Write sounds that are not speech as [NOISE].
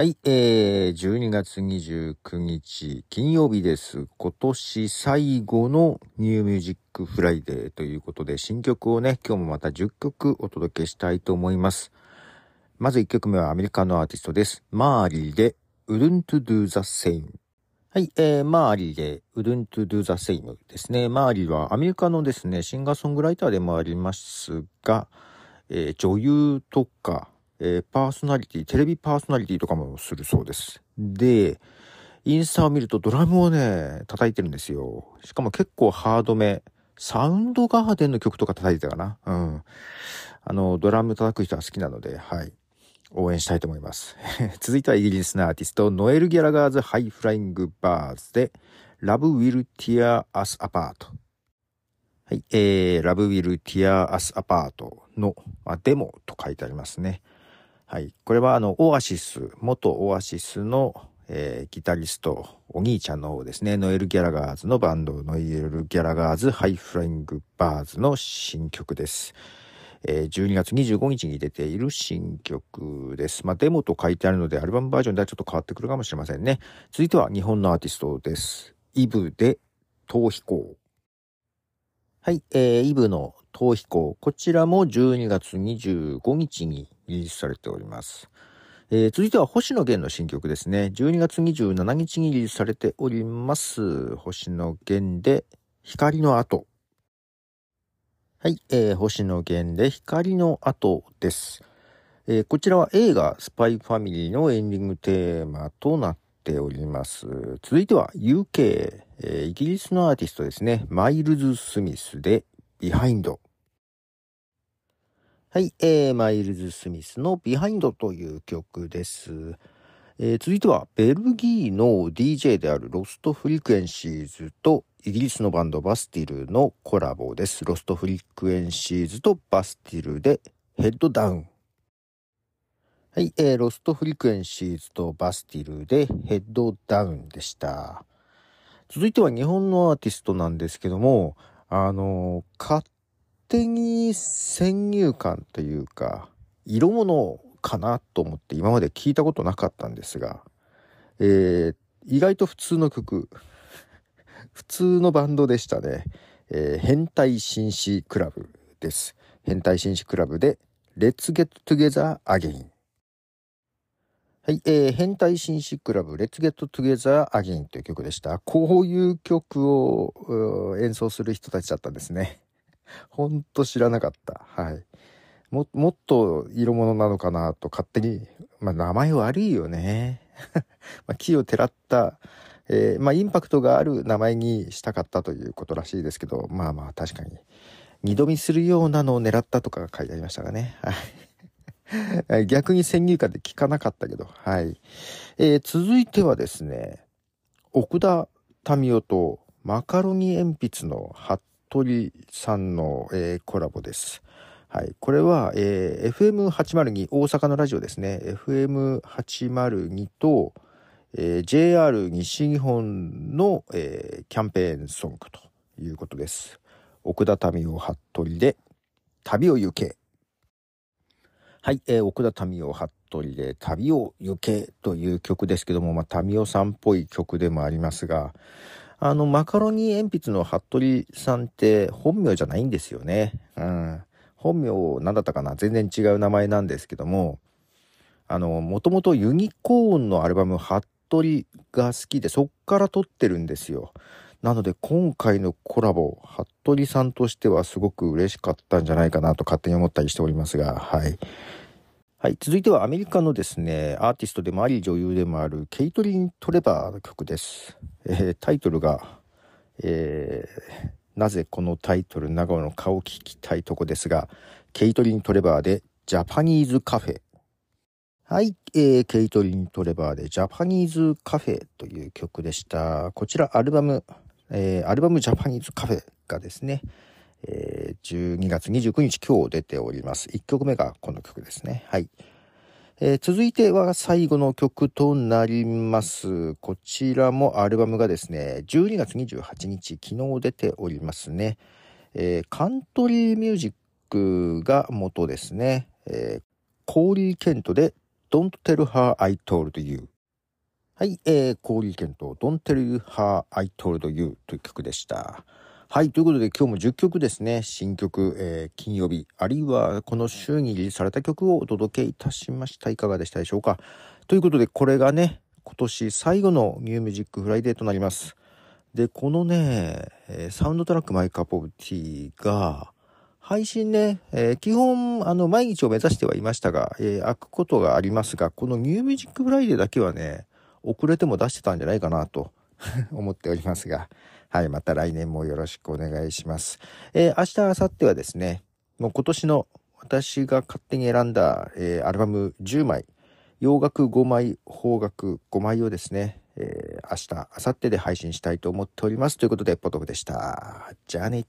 はい、えー、12月29日金曜日です。今年最後の New Music Friday ということで、新曲をね、今日もまた10曲お届けしたいと思います。まず1曲目はアメリカのアーティストです。マーリーで Wouldn't Do the Same。はい、えー、マーリーで Wouldn't Do the Same ですね。マーリーはアメリカのですね、シンガーソングライターでもありますが、えー、女優とか、えー、パーソナリティ、テレビパーソナリティとかもするそうです。で、インスタを見るとドラムをね、叩いてるんですよ。しかも結構ハードめ。サウンドガーデンの曲とか叩いてたかな。うん。あの、ドラム叩く人は好きなので、はい。応援したいと思います。[LAUGHS] 続いてはイギリスのアーティスト、ノエル・ギャラガーズ・ハイ・フライング・バーズで、Love Will Tear Us Apart。はい、えー、Love Will Tear Us Apart の、あ、デモと書いてありますね。はい。これはあの、オアシス、元オアシスの、えー、ギタリスト、お兄ちゃんの方ですね、ノエル・ギャラガーズのバンド、ノエル・ギャラガーズ・ハイ・フライング・バーズの新曲です。えー、12月25日に出ている新曲です。まあ、デモと書いてあるので、アルバムバージョンではちょっと変わってくるかもしれませんね。続いては日本のアーティストです。イブで、逃避行。はい、えー、イブの逃避行。こちらも12月25日にリリースされております。えー、続いては星野源の新曲ですね。12月27日にリリースされております。星野源で光の後。はい、えー、星野源で光の後です。えー、こちらは映画スパイファミリーのエンディングテーマとなっております。続いては UK、えー、イギリスのアーティストですね。マイルズ・スミスで Behind。はい、えー、マイルズ・スミスの Behind という曲です。えー、続いては、ベルギーの DJ であるロストフリクエンシーズとイギリスのバンドバスティルのコラボです。ロストフリクエンシーズとバスティルでHead Down。はい、えー、ロストフリクエンシーズとバスティルで Head Down でした。続いては日本のアーティストなんですけども、あの、勝手に先入観というか、色物かなと思って今まで聞いたことなかったんですが、えー、意外と普通の曲、普通のバンドでしたね。えー、変態紳士クラブです。変態紳士クラブで、Let's Get Together Again。はい、えー、変態紳士クラブ、Let's Get Together Again という曲でした。こういう曲を演奏する人たちだったんですね。[LAUGHS] ほんと知らなかった。はい。も、もっと色物なのかなと勝手に、まあ名前悪いよね。[LAUGHS] まあ木をてらった、えー、まあインパクトがある名前にしたかったということらしいですけど、まあまあ確かに。二度見するようなのを狙ったとか書いてありましたがね。[LAUGHS] はい。逆に先入観で聞かなかったけど、はい。えー、続いてはですね、奥田民生とマカロニ鉛筆の鳥さんの、えー、コラボです。はい。これは、えー、FM802、大阪のラジオですね。FM802 と、えー、JR 西日本の、えー、キャンペーンソングということです。奥田民生服部で、旅を行け。はい、えー、奥田民生服部で、旅を行けという曲ですけども、まあ、民生さんっぽい曲でもありますが、あの、マカロニ鉛筆の服部さんって本名じゃないんですよね。うん。本名何だったかな？全然違う名前なんですけども、あの、もともとユニコーンのアルバム、服部が好きで、そっから撮ってるんですよ。なので今回のコラボ、服部さんとしてはすごく嬉しかったんじゃないかなと勝手に思ったりしておりますが、はい。はい。続いてはアメリカのですね、アーティストでもあり女優でもあるケイトリン・トレバーの曲です。えー、タイトルが、えー、なぜこのタイトル長野の顔を聞きたいとこですが、ケイトリン・トレバーでジャパニーズカフェ。はい、えー、ケイトリン・トレバーでジャパニーズカフェという曲でした。こちらアルバム、えー、アルバムジャパニーズカフェがですね、えー、12月29日今日出ております。1曲目がこの曲ですね。はい。えー、続いては最後の曲となります。こちらもアルバムがですね、12月28日、昨日出ておりますね。えー、カントリーミュージックが元ですね。えー、コーリー・ケントで Don't Tell Her I Told You はい、えー、コーリーケント Don't Tell Her I Told You という曲でした。はい。ということで今日も10曲ですね。新曲、えー、金曜日、あるいはこの週にリリースされた曲をお届けいたしました。いかがでしたでしょうか？ということで、これがね、今年最後の New Music Friday となります。で、このね、サウンドトラック My Cup of Tea が、配信ね、えー、基本、あの、毎日を目指してはいましたが、えー、開くことがありますが、この New Music Friday だけはね、遅れても出してたんじゃないかなと [LAUGHS] 思っておりますが、はい、また来年もよろしくお願いします。えー、明日、明後日はですね、もう今年の私が勝手に選んだ、えー、アルバム10枚、洋楽5枚、邦楽5枚をですね、えー、明日、明後日で配信したいと思っております。ということで、ポトフでした。じゃあね。